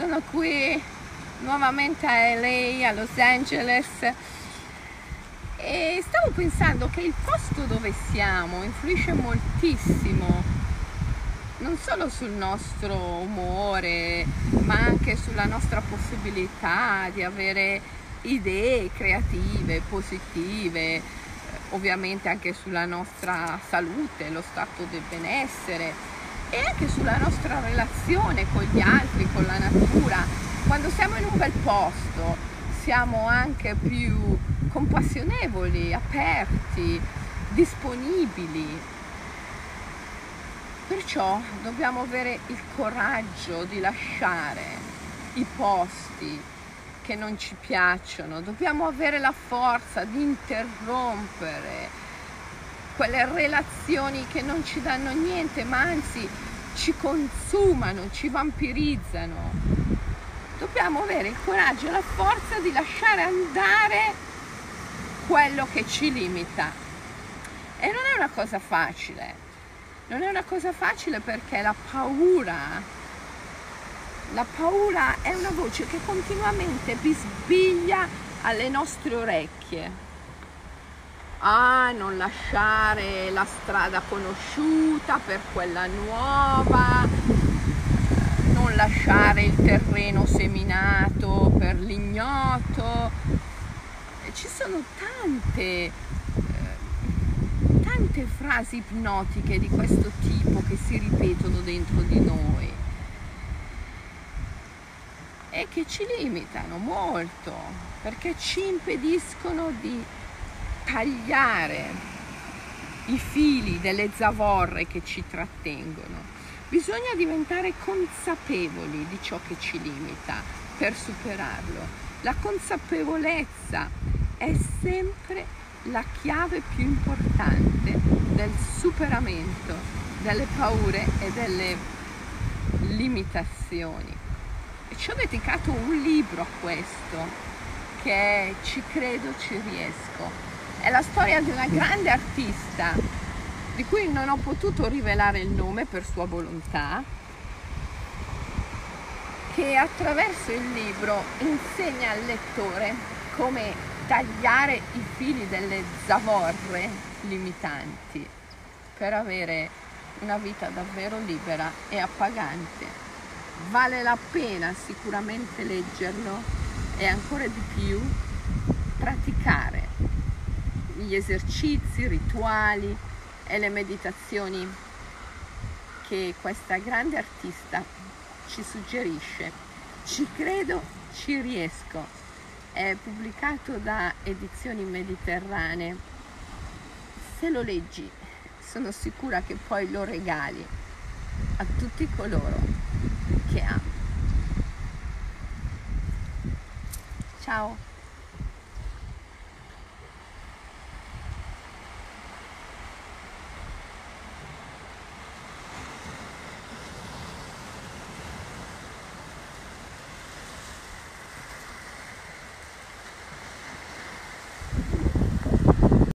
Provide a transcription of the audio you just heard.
Sono qui nuovamente a LA, a Los Angeles. E stavo pensando che il posto dove siamo influisce moltissimo non solo sul nostro umore ma anche sulla nostra possibilità di avere idee creative, positive, ovviamente anche sulla nostra salute, lo stato del benessere e anche sulla nostra relazione con gli altri, con la natura. Quando siamo in un bel posto siamo anche più compassionevoli, aperti, disponibili. Perciò dobbiamo avere il coraggio di lasciare i posti che non ci piacciono, dobbiamo avere la forza di interrompere quelle relazioni che non ci danno niente, ma anzi ci consumano, ci vampirizzano. Dobbiamo avere il coraggio e la forza di lasciare andare quello che ci limita. E non è una cosa facile, non è una cosa facile perché la paura, la paura è una voce che continuamente bisbiglia alle nostre orecchie. Ah, non lasciare la strada conosciuta per quella nuova, non lasciare il terreno seminato per l'ignoto, ci sono tante, eh, tante frasi ipnotiche di questo tipo che si ripetono dentro di noi e che ci limitano molto perché ci impediscono di tagliare i fili delle zavorre che ci trattengono. Bisogna diventare consapevoli di ciò che ci limita per superarlo. La consapevolezza è sempre la chiave più importante del superamento delle paure e delle limitazioni. E ci ho dedicato un libro a questo, che è Ci credo, ci riesco. È la storia di una grande artista di cui non ho potuto rivelare il nome per sua volontà, che attraverso il libro insegna al lettore come tagliare i fili delle zavorre limitanti per avere una vita davvero libera e appagante. Vale la pena sicuramente leggerlo e ancora di più praticare gli esercizi, i rituali e le meditazioni che questa grande artista ci suggerisce. Ci credo, ci riesco è pubblicato da Edizioni Mediterranee. Se lo leggi sono sicura che poi lo regali a tutti coloro che ami. Ciao!